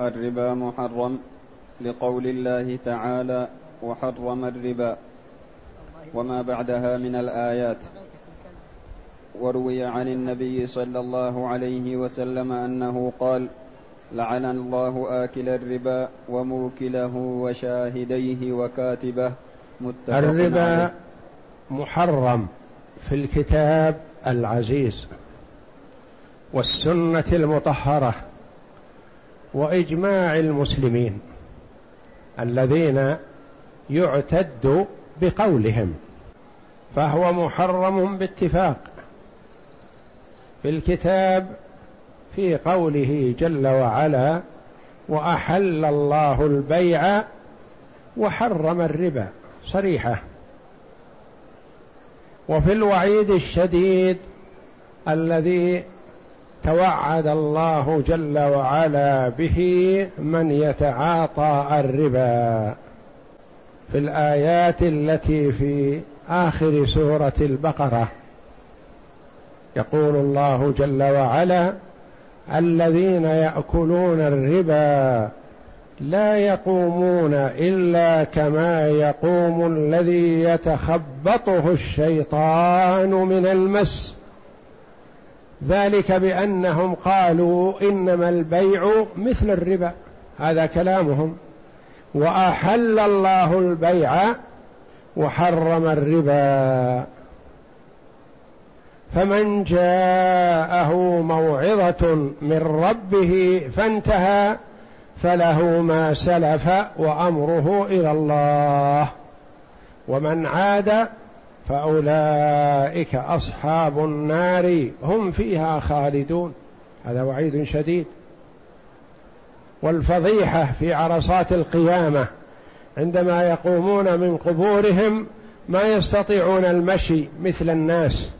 الربا محرم لقول الله تعالى وحرم الربا وما بعدها من الآيات وروي عن النبي صلى الله عليه وسلم أنه قال لعن الله آكل الربا وموكله وشاهديه وكاتبه متفق الربا عليه. محرم في الكتاب العزيز والسنة المطهرة وإجماع المسلمين الذين يعتد بقولهم فهو محرم باتفاق في الكتاب في قوله جل وعلا وأحل الله البيع وحرم الربا. صريحة. وفي الوعيد الشديد الذي توعد الله جل وعلا به من يتعاطى الربا. في الآيات التي في آخر سورة البقرة يقول الله جل وعلا الذين يأكلون الربا لا يقومون إلا كما يقوم الذي يتخبطه الشيطان من المس. ذلك بأنهم قالوا إنما البيع مثل الربا هذا كلامهم. وأحل الله البيع وحرم الربا. فمن جاءه موعظة من ربه فانتهى فله ما سلف وأمره إلى الله. ومن عاد فأولئك أصحاب النار هم فيها خالدون. هذا وعيد شديد. والفضيحة في عرصات القيامة عندما يقومون من قبورهم ما يستطيعون المشي مثل الناس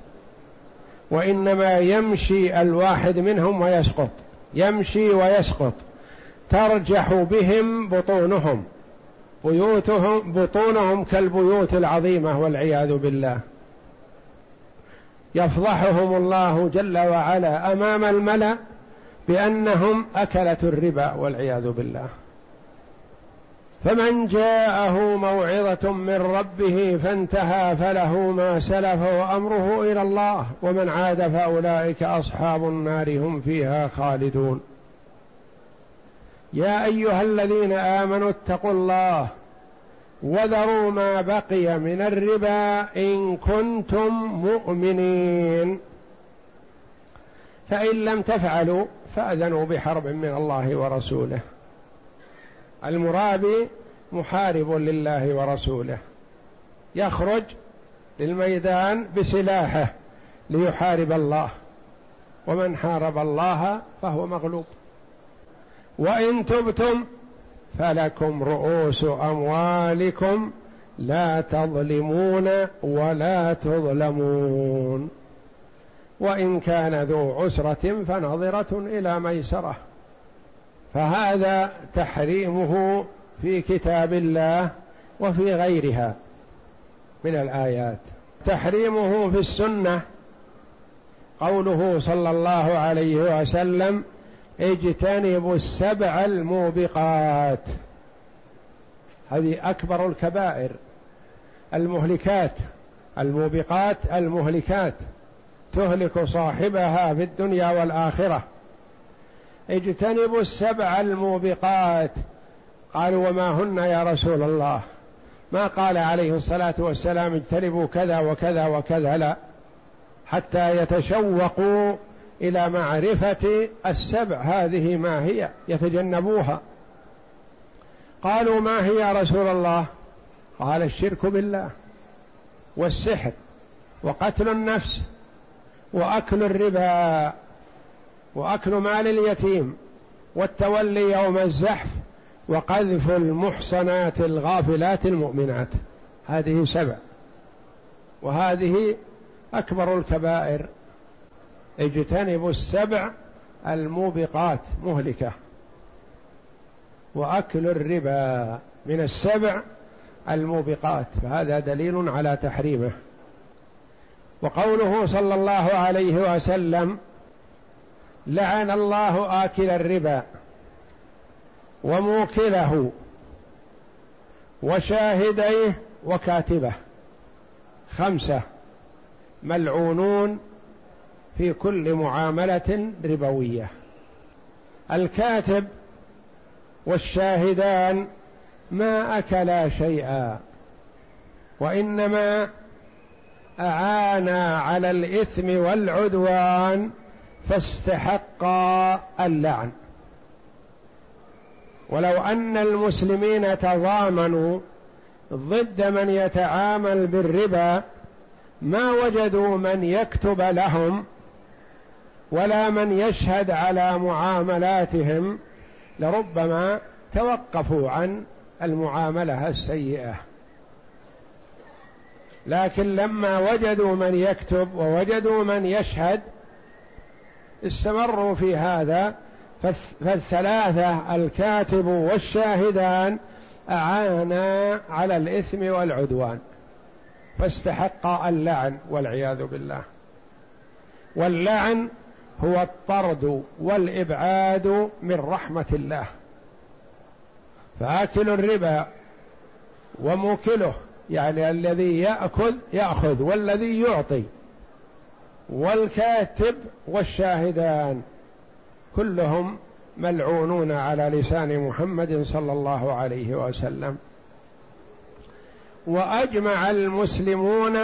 وإنما يمشي الواحد منهم ويسقط يمشي ويسقط ترجح بهم بطونهم. بيوتهم بطونهم كالبيوت العظيمة والعياذ بالله. يفضحهم الله جل وعلا أمام الملأ بأنهم أكلة الربا والعياذ بالله. فمن جاءه موعظة من ربه فانتهى فله ما سلف وأمره إلى الله ومن عاد فأولئك أصحاب النار هم فيها خالدون. يا أيها الذين آمنوا اتقوا الله وذروا ما بقي من الربا إن كنتم مؤمنين. فإن لم تفعلوا فأذنوا بحرب من الله ورسوله. المرابي محارب لله ورسوله. يخرج للميدان بسلاحه ليحارب الله. ومن حارب الله فهو مغلوب. وإن تبتم فلكم رؤوس أموالكم لا تظلمون ولا تظلمون. وإن كان ذو عسرة فنظرة إلى ميسرة. فهذا تحريمه في كتاب الله وفي غيرها من الآيات. تحريمه في السنة. قوله صلى الله عليه وسلم اجتنبوا السبع الموبقات. هذه أكبر الكبائر. المهلكات. الموبقات المهلكات. تهلك صاحبها في الدنيا والآخرة. اجتنبوا السبع الموبقات. قالوا وما هن يا رسول الله؟ ما قال عليه الصلاة والسلام اجتنبوا كذا وكذا وكذا. لا. حتى يتشوقوا إلى معرفة السبع هذه ما هي؟ يتجنبوها. قالوا ما هي يا رسول الله؟ قال الشرك بالله والسحر وقتل النفس وأكل الربا وأكل مال اليتيم والتولي يوم الزحف وقذف المحصنات الغافلات المؤمنات. هذه سبع وهذه أكبر الكبائر. اجتنبوا السبع الموبقات مهلكة. وأكل الربا من السبع الموبقات فهذا دليل على تحريمه. وقوله صلى الله عليه وسلم لعن الله آكل الربا وموكله وشاهديه وكاتبه. خمسة ملعونون في كل معاملة ربوية. الكاتب والشاهدان ما أكلا شيئا وإنما أعانا على الإثم والعدوان فاستحقا اللعن. ولو أن المسلمين تضامنوا ضد من يتعامل بالربا ما وجدوا من يكتب لهم ولا من يشهد على معاملاتهم لربما توقفوا عن المعاملة السيئة. لكن لما وجدوا من يكتب ووجدوا من يشهد استمروا في هذا فالثلاثة الكاتب والشاهدان أعانا على الإثم والعدوان. فاستحق اللعن والعياذ بالله. واللعن هو الطرد والإبعاد من رحمة الله. فأكل الربا وموكله يعني الذي يأكل يأخذ والذي يعطي والكاتب والشاهدان كلهم ملعونون على لسان محمد صلى الله عليه وسلم. وأجمع المسلمون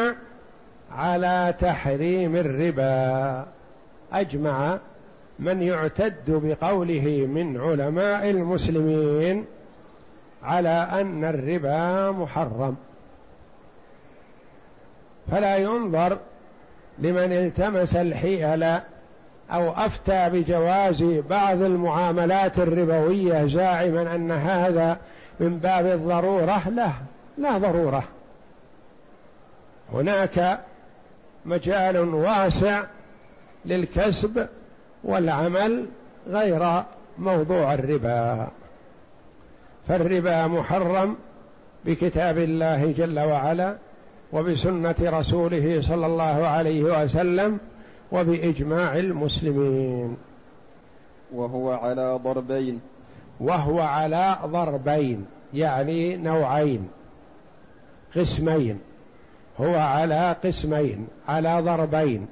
على تحريم الربا. أجمع من يعتد بقوله من علماء المسلمين على أن الربا محرم. فلا ينظر لمن التمس الحيل أو أفتى بجواز بعض المعاملات الربوية زاعما أن هذا من باب الضرورة. لا لا ضرورة. هناك مجال واسع للكسب والعمل غير موضوع الربا. فالربا محرم بكتاب الله جل وعلا وبسنة رسوله صلى الله عليه وسلم وبإجماع المسلمين. وهو على ضربين. وهو على ضربين يعني نوعين. قسمين. هو على قسمين على ضربين.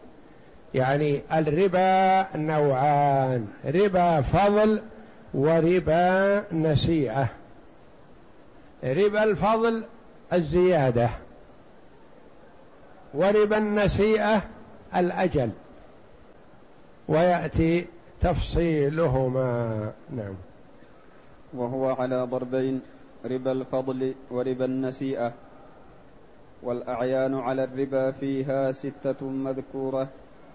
يعني الربا نوعان ربا فضل وربا نسيئه ربا الفضل الزيادة وربا النسيئه الأجل. ويأتي تفصيلهما. نعم. وهو على ضربين ربا الفضل وربا النسيئه والأعيان على الربا فيها ستة مذكورة.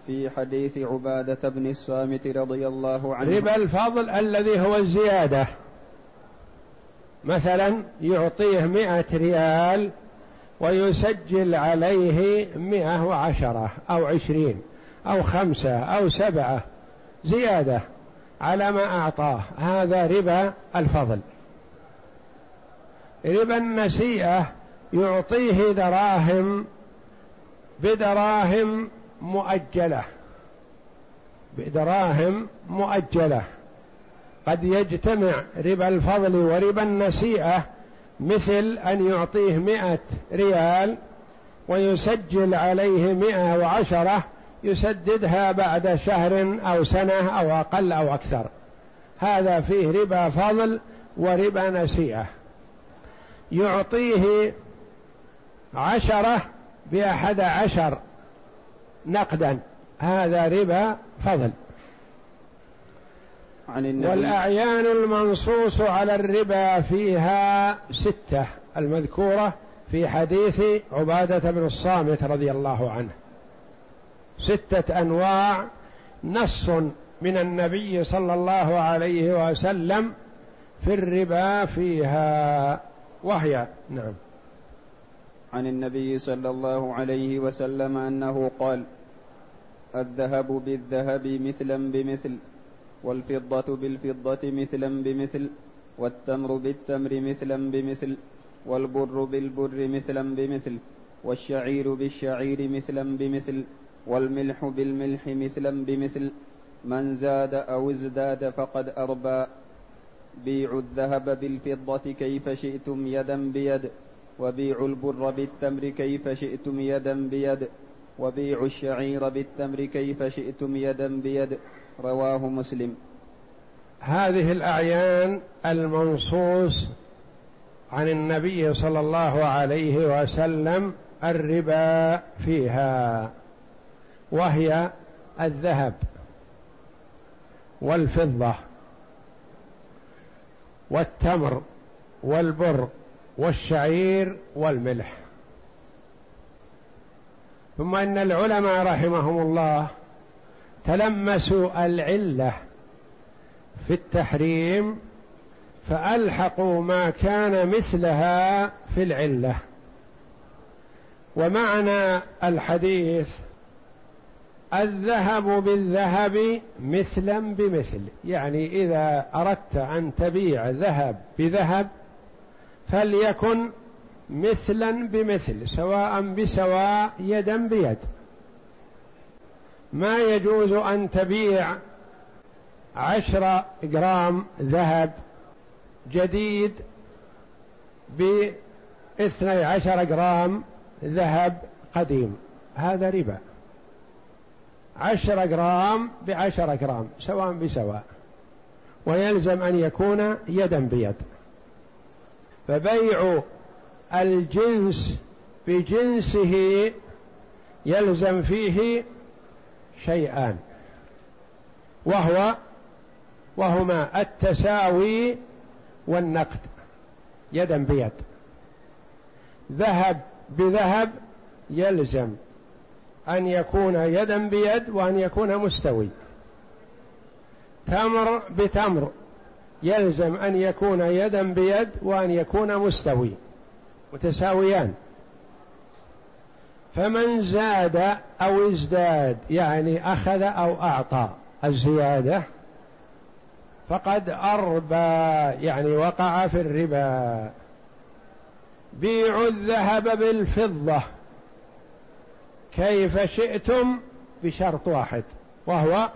في حديث عبادة بن الصامت رضي الله عنه. ربا الفضل الذي هو الزيادة. مثلا يعطيه مئة ريال ويسجل عليه مئة وعشرة أو عشرين أو خمسة أو سبعة. زيادة على ما أعطاه. هذا ربا الفضل. ربا النسيئة يعطيه دراهم بدراهم مؤجلة. بدراهم مؤجلة. قد يجتمع ربا الفضل وربا النسيئة مثل أن يعطيه مئة ريال ويسجل عليه مئة وعشرة يسددها بعد شهر أو سنة أو أقل أو أكثر. هذا فيه ربا فضل وربا نسيئة يعطيه عشرة بأحد عشر نقدا. هذا ربا فضل. عن النبي. والأعيان المنصوص على الربا فيها ستة. المذكورة في حديث عبادة بن الصامت رضي الله عنه. ستة أنواع. نص من النبي صلى الله عليه وسلم في الربا فيها. وهي نعم. عن النبي صلى الله عليه وسلم أنه قال الذهب بالذهب مثلا بمثل والفضة بالفضة مثلا بمثل والتمر بالتمر مثلا بمثل والبر بالبر مثلا بمثل والشعير بالشعير مثلا بمثل والملح بالملح مثلا بمثل. من زاد أو ازداد فقد أربى. بيعوا الذهب بالفضة كيف شئتم يدا بيد وبيعوا البر بالتمر كيف شئتم يدا بيد. وبيعوا الشعير بالتمر كيف شئتم يدا بيد رواه مسلم. هذه الأعيان المنصوص عن النبي صلى الله عليه وسلم الربا فيها وهي الذهب والفضة والتمر والبر والشعير والملح. ثم إن العلماء رحمهم الله تلمسوا العلة في التحريم فألحقوا ما كان مثلها في العلة. ومعنى الحديث الذهب بالذهب مثلا بمثل يعني إذا أردت أن تبيع ذهب بذهب فليكن مثلا بمثل سواء بسواء يدا بيد. ما يجوز أن تبيع عشر جرام ذهب جديد باثني عشر جرام ذهب قديم. هذا ربا. عشر جرام بعشر جرام سواء بسواء. ويلزم أن يكون يدا بيد. فبيع الجنس بجنسه يلزم فيه شيئان وهو وهما التساوي والنقد يدا بيد ذهب بذهب يلزم أن يكون يدا بيد وأن يكون مستوي تمر بتمر يلزم أن يكون يدا بيد وأن يكون مستوي. متساويان. فمن زاد أو ازداد يعني أخذ أو أعطى الزيادة فقد أربى يعني وقع في الربا. بيعوا الذهب بالفضة كيف شئتم؟ بشرط واحد وهو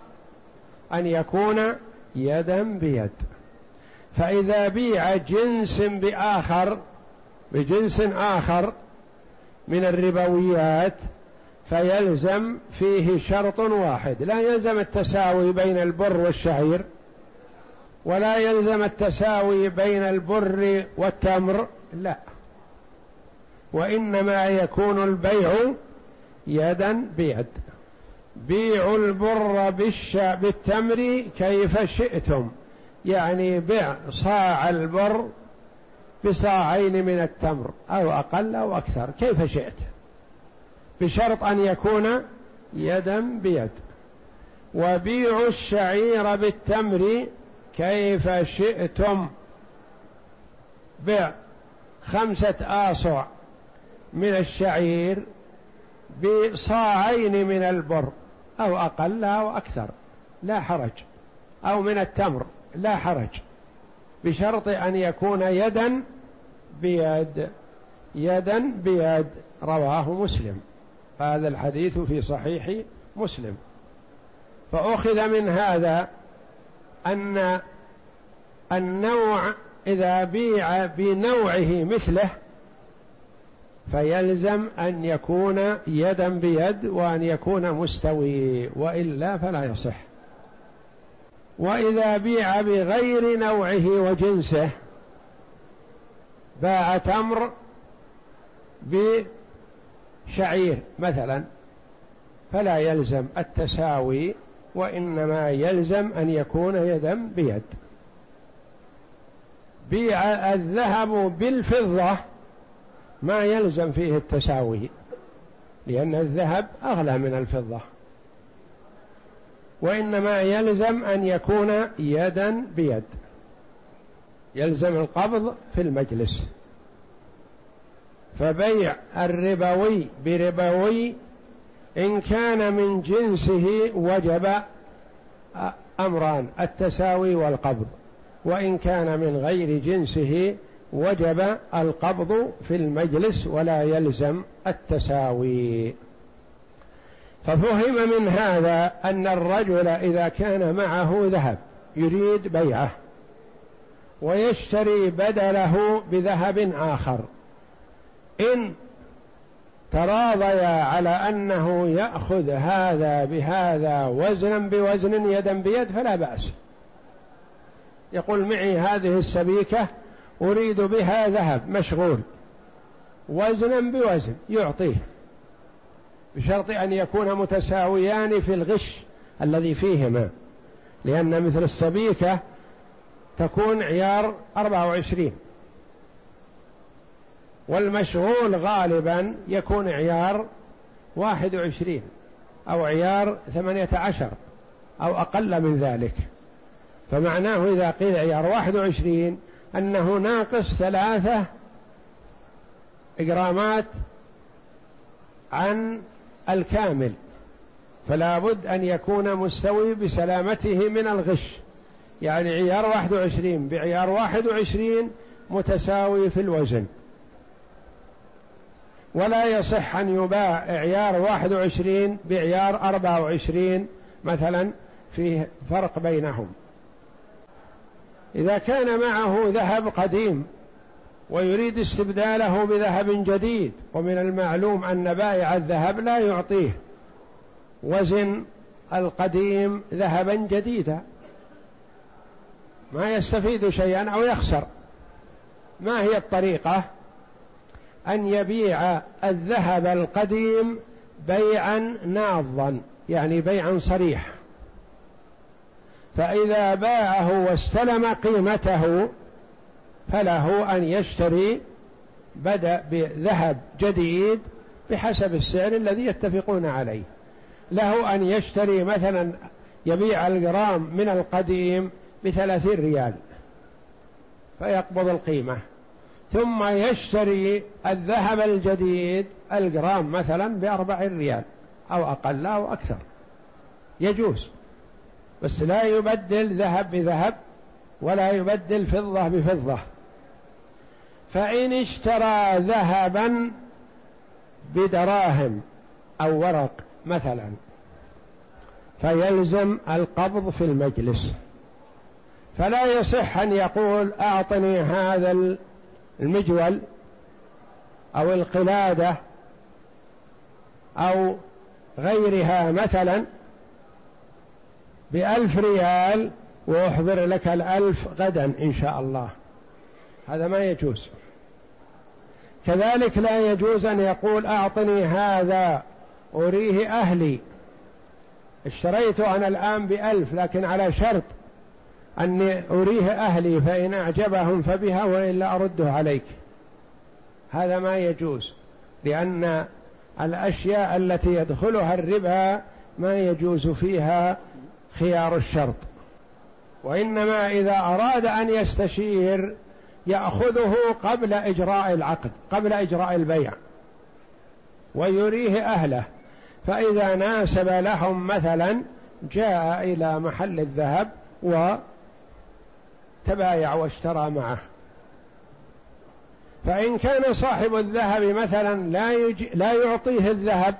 أن يكون يدا بيد. فإذا بيع جنس بآخر بجنس آخر من الربويات فيلزم فيه شرط واحد. لا يلزم التساوي بين البر والشعير ولا يلزم التساوي بين البر والتمر لا. وإنما يكون البيع يدا بيد. بيعوا البر. بالتمر كيف شئتم. يعني بيع صاع البر بصاعين من التمر أو أقل أو أكثر كيف شئت. بشرط أن يكون يدا بيد. وبيعوا الشعير بالتمر كيف شئتم. بيع خمسة آصع من الشعير بصاعين من البر أو أقل أو أكثر لا حرج. أو من التمر لا حرج. بشرط أن يكون يدا بيد يدا بيد. رواه مسلم. هذا الحديث في صحيح مسلم. فأخذ من هذا أن النوع إذا بيع بنوعه مثله فيلزم أن يكون يدا بيد وأن يكون مستوي وإلا فلا يصح. وإذا بيع بغير نوعه وجنسه باع تمر بشعير مثلا فلا يلزم التساوي وإنما يلزم أن يكون يدا بيد. بيع الذهب بالفضة ما يلزم فيه التساوي لأن الذهب أغلى من الفضة. وإنما يلزم أن يكون يدا بيد. يلزم القبض في المجلس. فبيع الربوي بربوي إن كان من جنسه وجب أمران التساوي والقبض. وإن كان من غير جنسه وجب القبض في المجلس ولا يلزم التساوي. ففهم من هذا أن الرجل إذا كان معه ذهب يريد بيعه. ويشتري بدله بذهب آخر. إن تراضيا على أنه يأخذ هذا بهذا وزنا بوزن يدا بيد فلا بأس. يقول معي هذه السبيكة أريد بها ذهب مشغول. وزنا بوزن يعطيه. بشرط أن يكون متساويان في الغش الذي فيهما. لأن مثل السبيكة تكون عيار أربعة وعشرين. والمشغول غالبا يكون عيار واحد وعشرين أو عيار ثمانية عشر أو أقل من ذلك. فمعناه إذا قيل عيار واحد وعشرين أنه ناقص ثلاثة إجرامات عن الكامل فلا بد أن يكون مستوي بسلامته من الغش. يعني عيار واحد وعشرين بعيار واحد وعشرين متساوي في الوزن. ولا يصح أن يباع عيار واحد وعشرين بعيار أربعة وعشرين مثلا فيه فرق بينهم. إذا كان معه ذهب قديم ويريد استبداله بذهب جديد ومن المعلوم أن بائع الذهب لا يعطيه. وزن القديم ذهبا جديدا. ما يستفيد شيئا أو يخسر. ما هي الطريقة؟ أن يبيع الذهب القديم بيعا ناضا يعني بيعا صريح. فإذا باعه واستلم قيمته فله أن يشتري بدأ بذهب جديد بحسب السعر الذي يتفقون عليه. له أن يشتري مثلا يبيع الجرام من القديم بثلاثين ريال فيقبض القيمة. ثم يشتري الذهب الجديد الجرام مثلا بأربع ريال أو أقل أو أكثر. يجوز بس لا يبدل ذهب بذهب ولا يبدل فضة بفضة. فإن اشترى ذهبا بدراهم أو ورق مثلا فيلزم القبض في المجلس. فلا يصح أن يقول أعطني هذا المجول أو القلادة أو غيرها مثلا بألف ريال وأحضر لك الألف غدا إن شاء الله. هذا ما يجوز. كذلك لا يجوز أن يقول أعطني هذا أريه أهلي. اشتريت أنا الآن بألف لكن على شرط أني أريه أهلي فإن أعجبهم فبها وإلا أرده عليك. هذا ما يجوز لأن الأشياء التي يدخلها الربا ما يجوز فيها خيار الشرط. وإنما إذا أراد أن يستشير يأخذه قبل إجراء العقد قبل إجراء البيع ويريه أهله. فإذا ناسب لهم مثلا جاء إلى محل الذهب وتبايع واشترى معه. فإن كان صاحب الذهب مثلا لا يج... لا يعطيه الذهب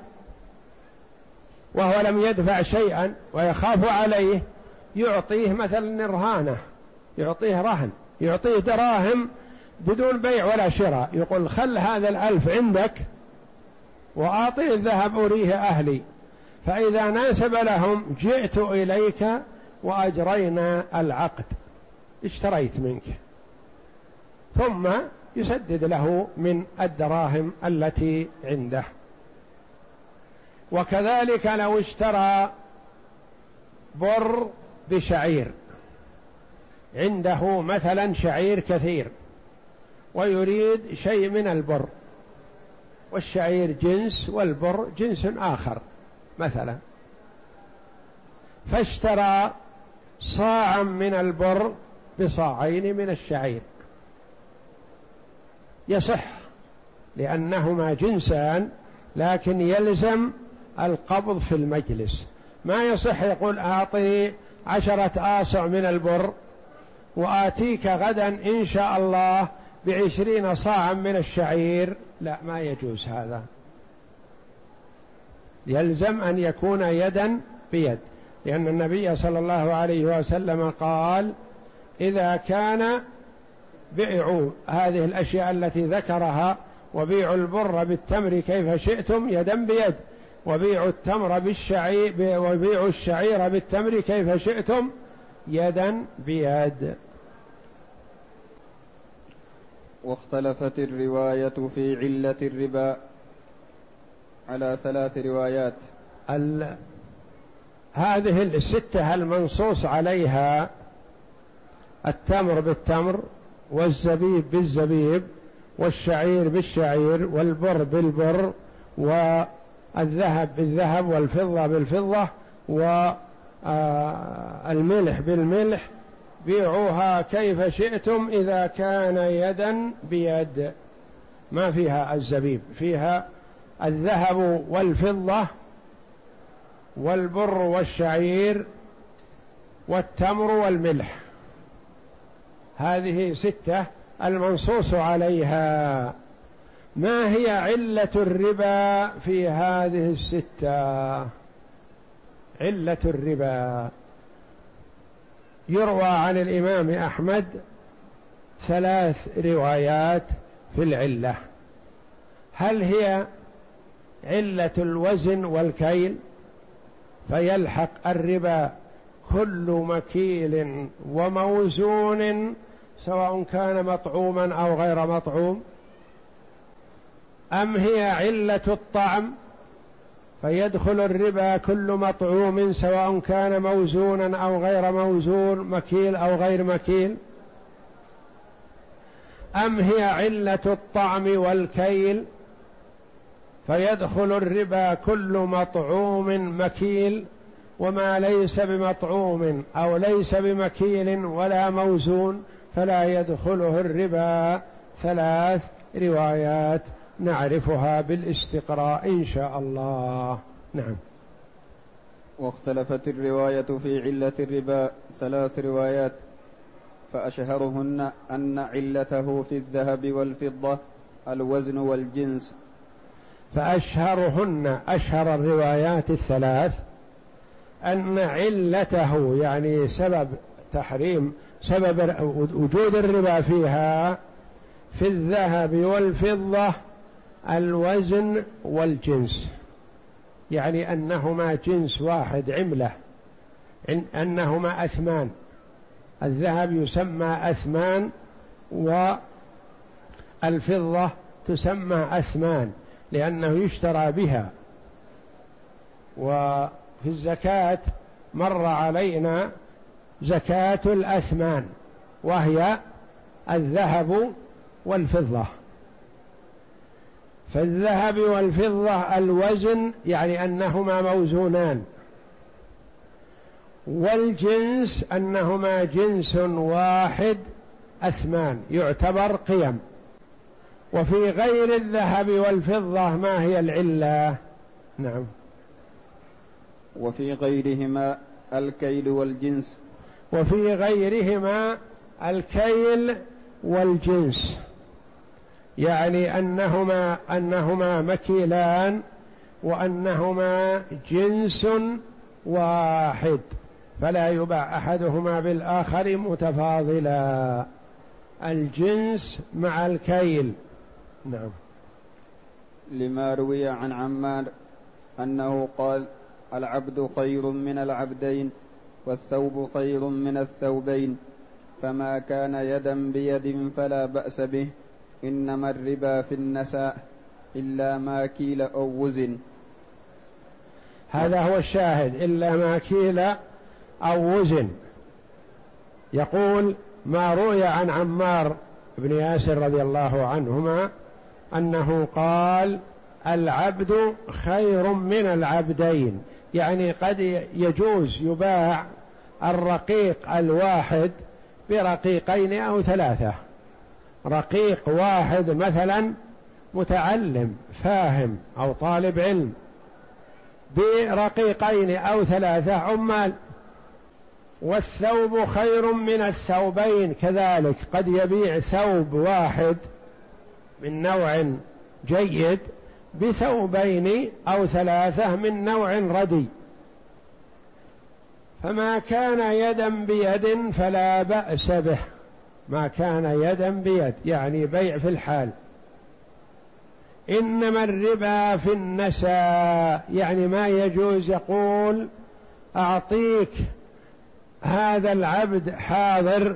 وهو لم يدفع شيئا ويخاف عليه يعطيه مثلا رهانه يعطيه رهن يعطيه دراهم بدون بيع ولا شراء. يقول خل هذا الألف عندك وأعطي الذهب أريه أهلي. فإذا ناسب لهم جئت إليك وأجرينا العقد. اشتريت منك. ثم يسدد له من الدراهم التي عنده. وكذلك لو اشترى بر بشعير. عنده مثلا شعير كثير ويريد شيء من البر. والشعير جنس والبر جنس آخر مثلا. فاشترى صاعا من البر بصاعين من الشعير. يصح لأنهما جنسان لكن يلزم القبض في المجلس. ما يصح يقول أعطني عشرة آصع من البر وآتيك غدا إن شاء الله بعشرين صاعا من الشعير. لا ما يجوز هذا. يلزم أن يكون يدا بيد لأن النبي صلى الله عليه وسلم قال إذا كان بيعوا هذه الأشياء التي ذكرها وبيعوا البر بالتمر كيف شئتم يدا بيد. وبيعوا التمر بالشعير وبيعوا الشعير بالتمر كيف شئتم يدا بيد. واختلفت الرواية في علة الربا على ثلاث روايات. ال... هذه الستة المنصوص عليها التمر بالتمر والزبيب بالزبيب والشعير بالشعير والبر بالبر والذهب بالذهب والفضة بالفضة والملح بالملح. بيعوها كيف شئتم إذا كان يدا بيد. ما فيها الزبيب فيها الذهب والفضة والبر والشعير والتمر والملح. هذه ستة المنصوص عليها. ما هي علة الربا في هذه الستة؟ علة الربا. يروى عن الإمام أحمد ثلاث روايات في العلة. هل هي علة الوزن والكيل؟ فيلحق الربا كل مكيل وموزون سواء كان مطعوما أو غير مطعوم. أم هي علة الطعم؟ فيدخل الربا كل مطعوم سواء كان موزونا أو غير موزون مكيل أو غير مكيل. أم هي علة الطعم والكيل؟ فيدخل الربا كل مطعوم مكيل. وما ليس بمطعوم أو ليس بمكيل ولا موزون فلا يدخله الربا. ثلاث روايات نعرفها بالاستقراء إن شاء الله. نعم. واختلفت الرواية في علة الربا. ثلاث روايات. فأشهرهن أن علته في الذهب والفضة الوزن والجنس. فأشهرهن أشهر الروايات الثلاث أن علته يعني سبب تحريم سبب وجود الربا فيها في الذهب والفضة الوزن والجنس. يعني أنهما جنس واحد عملة. أنهما أثمان. الذهب يسمى أثمان والفضة تسمى أثمان لأنه يشترى بها. وفي الزكاة مر علينا زكاة الأثمان وهي الذهب والفضة. فالذهب والفضة الوزن يعني أنهما موزونان. والجنس أنهما جنس واحد أثمان يعتبر قيم. وفي غير الذهب والفضة ما هي العلة؟ نعم. وفي غيرهما الكيل والجنس. وفي غيرهما الكيل والجنس. يعني أنهما أنهما مكيلان وأنهما جنس واحد. فلا يباع أحدهما بالآخر متفاضلا. الجنس مع الكيل. نعم. لما روي عن عمار أنه قال العبد خير من العبدين والثوب خير من الثوبين. فما كان يدا بيد فلا بأس به. إنما الربا في النساء إلا ما كيل أو وزن. هذا هو الشاهد. إلا ما كيل أو وزن. يقول ما روي عن عمار بن ياسر رضي الله عنهما أنه قال العبد خير من العبدين. يعني قد يجوز يباع الرقيق الواحد برقيقين أو ثلاثة. رقيق واحد مثلا متعلم فاهم أو طالب علم برقيقين أو ثلاثة عمال. والثوب خير من الثوبين كذلك قد يبيع ثوب واحد من نوع جيد بثوبين أو ثلاثة من نوع ردي. فما كان يدا بيد فلا بأس به. ما كان يدا بيد يعني بيع في الحال. إنما الربا في النسى يعني ما يجوز يقول أعطيك هذا العبد حاضر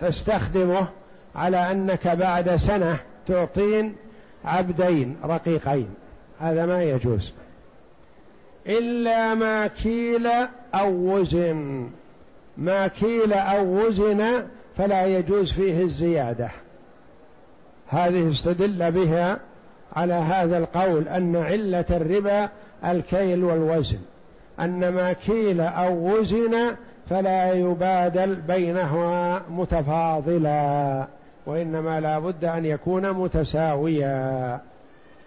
تستخدمه على أنك بعد سنة تعطين عبدين رقيقين. هذا ما يجوز. إلا ما كيل أو وزن. ما كيل أو وزن فلا يجوز فيه الزيادة. هذه استدل بها على هذا القول أن علة الربا الكيل والوزن. أن ما كيل أو وزن فلا يبادل بينهما متفاضلا. وإنما لا بد أن يكون متساويا.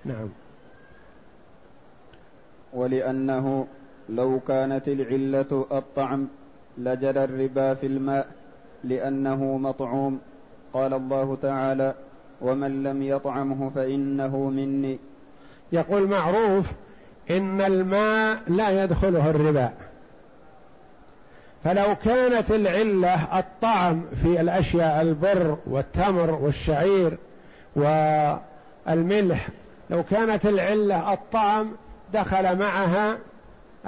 نعم. ولأنه لو كانت العلة الطعم لجرى الربا في الماء لأنه مطعوم. قال الله تعالى ومن لم يطعمه فإنه مني. يقول معروف إن الماء لا يدخله الربا. فلو كانت العلة الطعم في الأشياء البر والتمر والشعير والملح لو كانت العلة الطعم دخل معها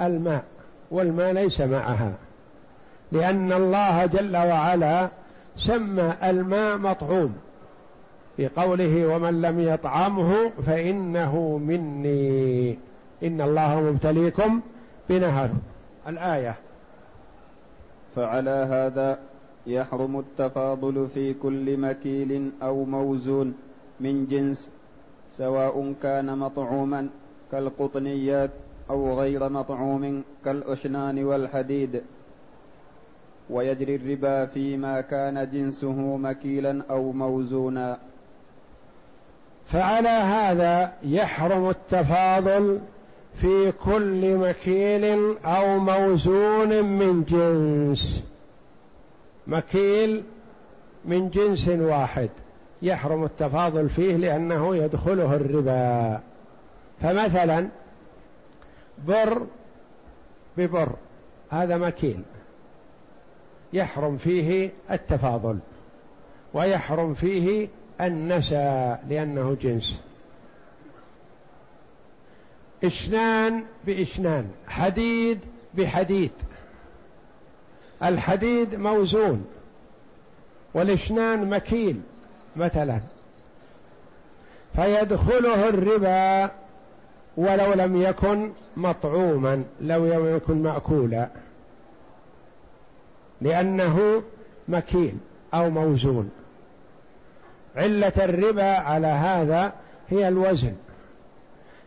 الماء والماء ليس معها لأن الله جل وعلا سمى الماء مطعوم. في قوله ومن لم يطعمه فإنه مني إن الله مبتليكم بنهر. الآية فعلى هذا يحرم التفاضل في كل مكيل أو موزون من جنس سواء كان مطعوما كالقطنيات أو غير مطعوم كالأشنان والحديد. ويجري الربا فيما كان جنسه مكيلا أو موزونا. فعلى هذا يحرم التفاضل في كل مكيل أو موزون من جنس. مكيل من جنس واحد. يحرم التفاضل فيه لأنه يدخله الربا. فمثلا بر ببر هذا مكيل. يحرم فيه التفاضل ويحرم فيه النسى لأنه جنس. إشنان بإشنان حديد بحديد. الحديد موزون والإشنان مكيل مثلا. فيدخله الربا ولو لم يكن مطعوما لو لم يكن مأكولا. لأنه مكيل أو موزون. علة الربا على هذا هي الوزن.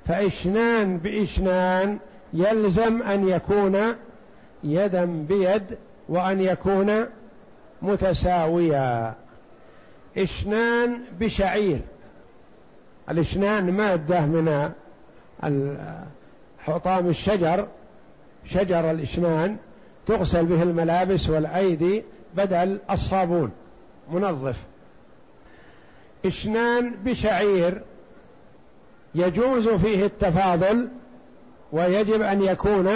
فإشنان بإشنان يلزم أن يكون يدا بيد وأن يكون متساويا. إشنان بشعير. الإشنان مادة من حطام الشجر. شجر الإشنان تغسل به الملابس والأيدي بدل الصابون. منظف. إشنان بشعير. يجوز فيه التفاضل ويجب أن يكون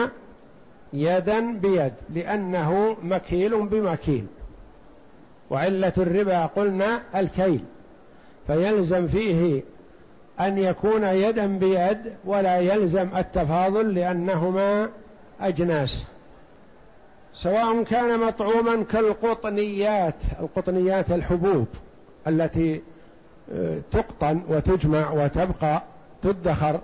يدا بيد لأنه مكيل بمكيل. وعلة الربا قلنا الكيل. فيلزم فيه أن يكون يدا بيد ولا يلزم التفاضل لأنهما أجناس. سواء كان مطعوما كالقطنيات القطنيات الحبوب التي تقطن وتجمع وتبقى. تدخر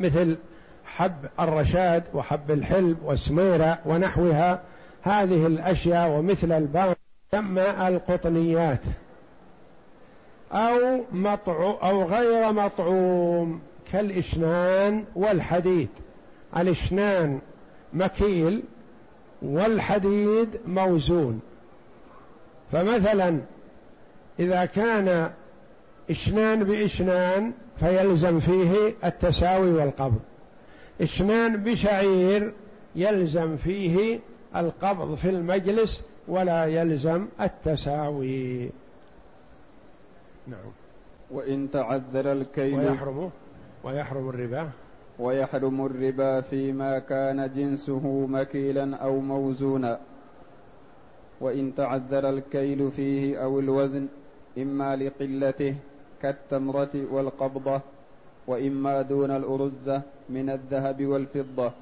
مثل حب الرشاد وحب الحلب والسميرة ونحوها. هذه الأشياء ومثل البان تسمى القطنيات أو مطعو أو غير مطعوم كالإشنان والحديد. الإشنان مكيل والحديد موزون. فمثلا إذا كان إشنان بإشنان فيلزم فيه التساوي والقبض. إشنان بشعير يلزم فيه القبض في المجلس ولا يلزم التساوي. نعم. وإن تعذر الكيل ويحرم ويحرم الربا. ويحرم الربا فيما كان جنسه مكيلا أو موزونا. وإن تعذر الكيل فيه أو الوزن إما لقلته كالتمرة والقبضة وإما دون الأرزة من الذهب والفضة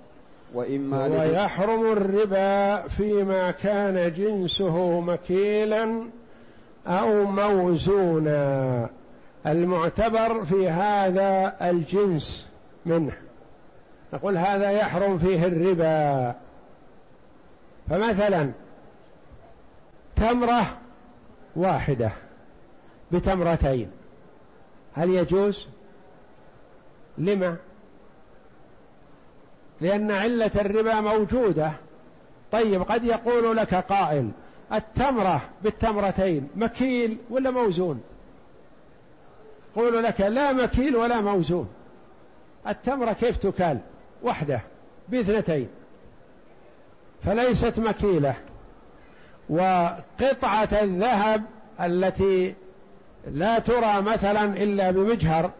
وإما ويحرم الربا فيما كان جنسه مكيلا أو موزونا. المعتبر في هذا الجنس منه. نقول هذا يحرم فيه الربا. فمثلا تمرة واحدة بتمرتين. هل يجوز؟ لما؟ لأن علة الربا موجودة. طيب قد يقول لك قائل التمرة بالتمرتين مكيل ولا موزون؟ يقول لك لا مكيل ولا موزون. التمرة كيف تكال؟ وحدة باثنتين. فليست مكيلة. وقطعة الذهب التي لا ترى مثلا إلا بمجهر.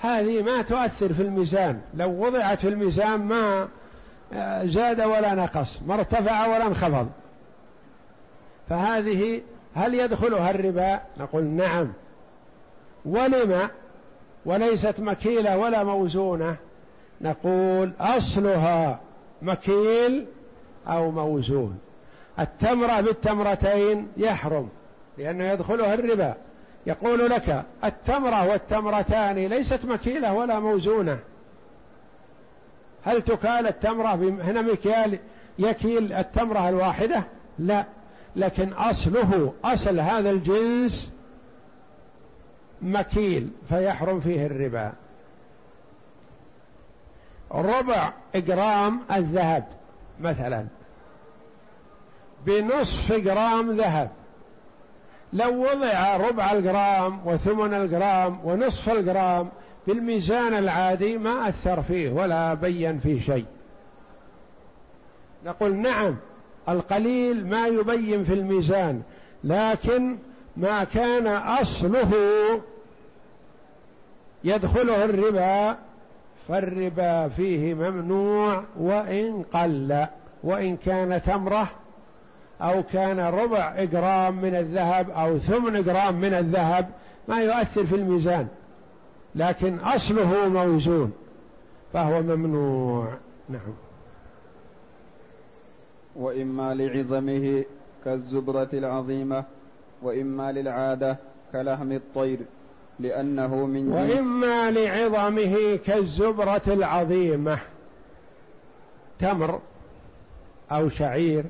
هذه ما تؤثر في الميزان. لو وضعت في الميزان ما آه، زاد ولا نقص ما ارتفع ولا انخفض. فهذه هل يدخلها الربا؟ نقول نعم. ولم؟ وليست مكيلة ولا موزونة. نقول أصلها مكيل أو موزون. التمرة بالتمرتين يحرم. لأنه يدخلها الربا. يقول لك التمرة والتمرتان ليست مكيلة ولا موزونة. هل تكال التمرة هنا مكيال يكيل التمرة الواحدة؟ لا. لكن أصله أصل هذا الجنس مكيل فيحرم فيه الربا. ربع جرام الذهب مثلا. بنصف جرام ذهب. لو وضع ربع الجرام وثمن الجرام ونصف الجرام بالميزان العادي ما أثر فيه ولا بين فيه شيء. نقول نعم القليل ما يبين في الميزان لكن ما كان أصله يدخله الربا فالربا فيه ممنوع وإن قل وإن كان تمره أو كان ربع جرام من الذهب أو ثمن جرام من الذهب ما يؤثر في الميزان. لكن أصله موزون فهو ممنوع. نعم. وإما لعظمه كالزبرة العظيمة وإما للعادة كلحم الطير لأنه من وإما لعظمه كالزبرة العظيمة. تمر أو شعير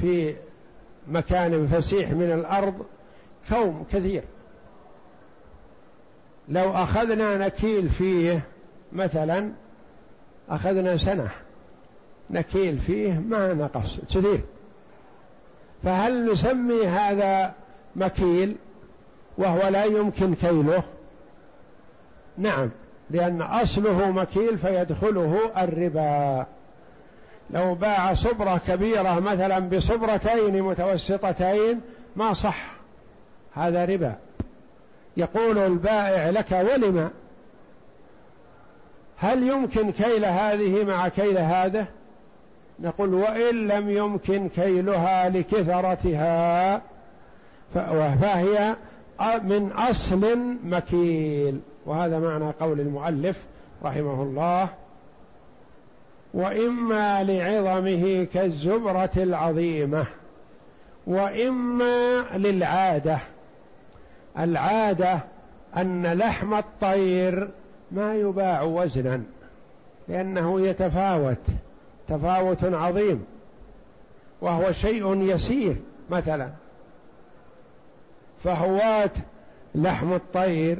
في مكان فسيح من الأرض كوم كثير. لو أخذنا نكيل فيه مثلا أخذنا سنة نكيل فيه ما نقص كثير. فهل نسمي هذا مكيل وهو لا يمكن كيله؟ نعم لأن أصله مكيل فيدخله الربا. لو باع صبرة كبيرة مثلا بصبرتين متوسطتين ما صح. هذا ربا. يقول البائع لك ولم؟ هل يمكن كيل هذه مع كيل هذا؟ نقول وإن لم يمكن كيلها لكثرتها فهي من أصل مكيل. وهذا معنى قول المؤلف رحمه الله. وإما لعظمه كالزبرة العظيمة وإما للعادة. العادة أن لحم الطير ما يباع وزنا لأنه يتفاوت تفاوت عظيم وهو شيء يسير مثلا. فهواة لحم الطير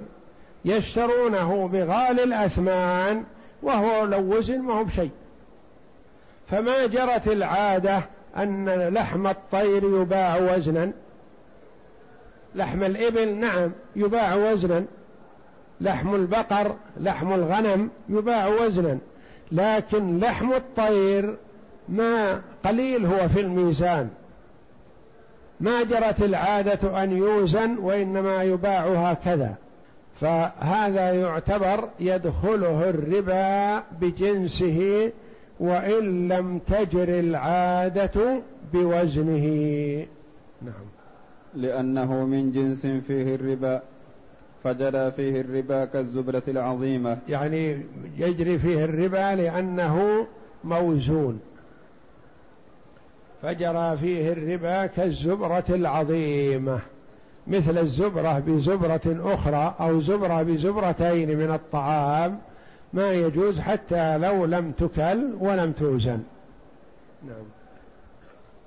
يشترونه بغالي الأثمان وهو لو وزن ما هو بشيء. فما جرت العادة أن لحم الطير يباع وزنا؟ لحم الإبل نعم يباع وزنا. لحم البقر لحم الغنم يباع وزنا. لكن لحم الطير ما قليل هو في الميزان. ما جرت العادة أن يوزن وإنما يباع هكذا. فهذا يعتبر يدخله الربا بجنسه وإن لم تجر العادة بوزنه. نعم. لأنه من جنس فيه الربا فجرى فيه الربا كالزبرة العظيمة. يعني يجري فيه الربا لأنه موزون. فجرى فيه الربا كالزبرة العظيمة. مثل الزبرة بزبرة أخرى أو زبرة بزبرتين من الطعام ما يجوز حتى لو لم تكل ولم توزن. نعم.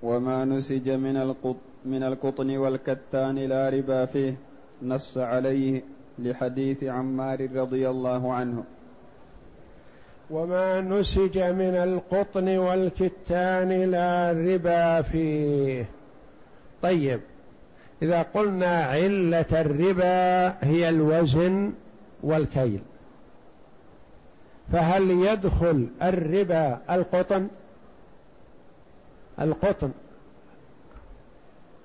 وما نسج من القط من القطن والكتان لا ربا فيه نص عليه لحديث عمار رضي الله عنه. وما نسج من القطن والكتان لا ربا فيه. طيب إذا قلنا علة الربا هي الوزن والكيل. فهل يدخل الربا القطن؟ القطن.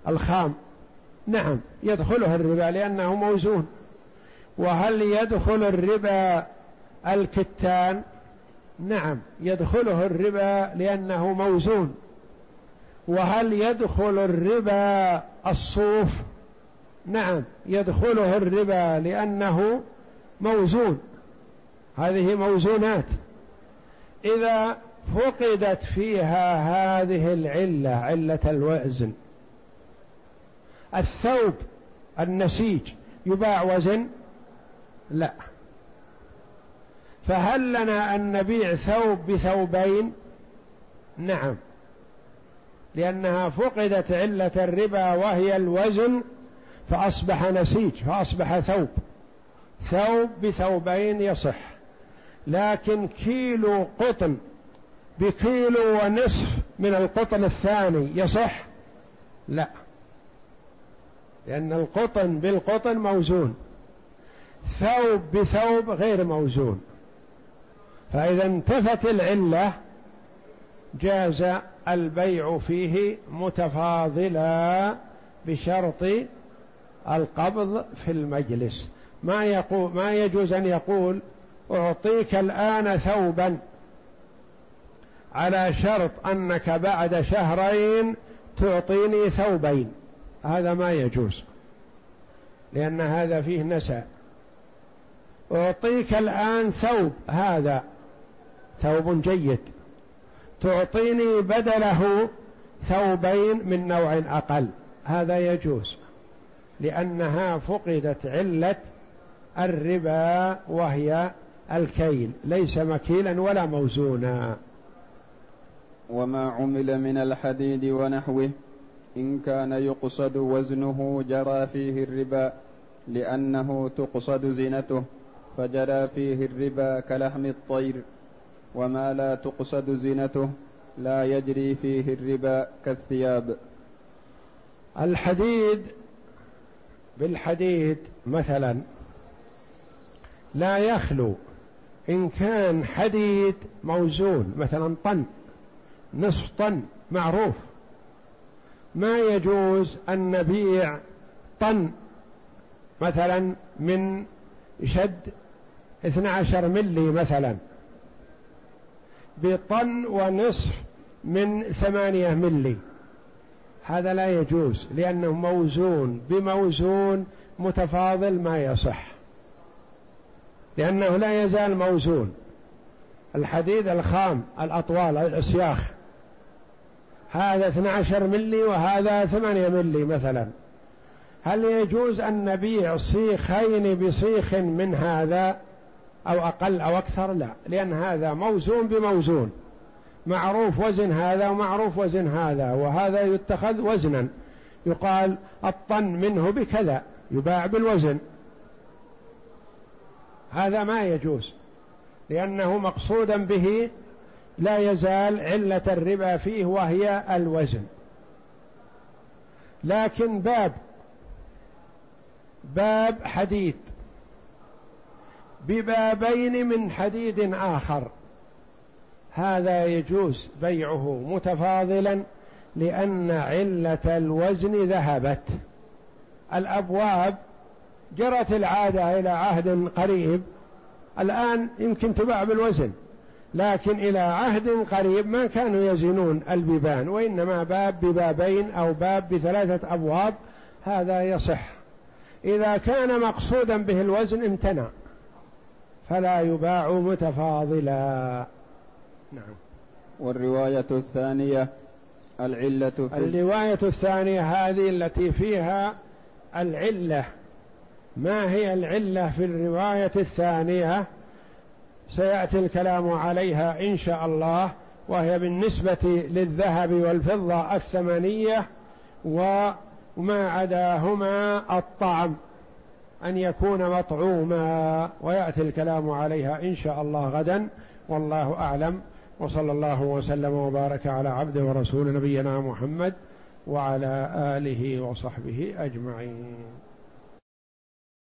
الخام. نعم يدخله الربا لأنه موزون. وهل يدخل الربا الكتان؟ نعم يدخله الربا لأنه موزون. وهل يدخل الربا الصوف؟ نعم يدخله الربا لأنه موزون. هذه موزونات. إذا فقدت فيها هذه العلة علة الوزن. الثوب النسيج يباع وزن؟ لا. فهل لنا أن نبيع ثوب بثوبين؟ نعم. لأنها فقدت علة الربا وهي الوزن فأصبح نسيج فأصبح ثوب. ثوب بثوبين يصح. لكن كيلو قطن بكيلو ونصف من القطن الثاني يصح؟ لا. لأن القطن بالقطن موزون. ثوب بثوب غير موزون. فإذا انتفت العلة جاز البيع فيه متفاضلا بشرط القبض في المجلس. ما يقول ما يجوز أن يقول أعطيك الآن ثوبا على شرط أنك بعد شهرين تعطيني ثوبين. هذا ما يجوز لأن هذا فيه نسى أعطيك الآن ثوب هذا ثوب جيد. تعطيني بدله ثوبين من نوع أقل هذا يجوز لأنها فقدت علة الربا وهي الكيل ليس مكيلا ولا موزونا. وما عمل من الحديد ونحوه إن كان يقصد وزنه جرى فيه الربا لأنه تقصد زينته فجرى فيه الربا كلحم الطير. وما لا تقصد زينته لا يجري فيه الربا كالثياب. الحديد بالحديد مثلا لا يخلو. إن كان حديد موزون مثلا طن نصف طن معروف. ما يجوز أن نبيع طن مثلا من شد 12 ملي مثلا. بطن ونصف من ثمانية ملي. هذا لا يجوز لأنه موزون. بموزون متفاضل ما يصح. لأنه لا يزال موزون. الحديد الخام الأطوال الأسياخ. هذا 12 ملي وهذا 8 ملي مثلا. هل يجوز أن نبيع صيخين بصيخ من هذا أو أقل أو أكثر؟ لا لأن هذا موزون بموزون. معروف وزن هذا ومعروف وزن هذا وهذا يتخذ وزنا. يقال الطن منه بكذا يباع بالوزن. هذا ما يجوز لأنه مقصودا به لا يزال علة الربا فيه وهي الوزن. لكن باب باب حديد ببابين من حديد آخر. هذا يجوز بيعه متفاضلا لأن علة الوزن ذهبت. الأبواب جرت العادة إلى عهد قريب الآن يمكن تباع بالوزن لكن إلى عهد قريب ما كانوا يزنون البيبان وإنما باب ببابين أو باب بثلاثة أبواب هذا يصح. إذا كان مقصودا به الوزن امتنع فلا يباع متفاضلا. نعم. والرواية الثانية العلة في الرواية الثانية هذه التي فيها العلة. ما هي العلة في الرواية الثانية؟ سيأتي الكلام عليها إن شاء الله وهي بالنسبة للذهب والفضة الثمنية وما عداهما الطعم أن يكون مطعوما. ويأتي الكلام عليها إن شاء الله غدا والله أعلم. وصلى الله وسلم وبارك على عبده ورسول نبينا محمد وعلى آله وصحبه أجمعين.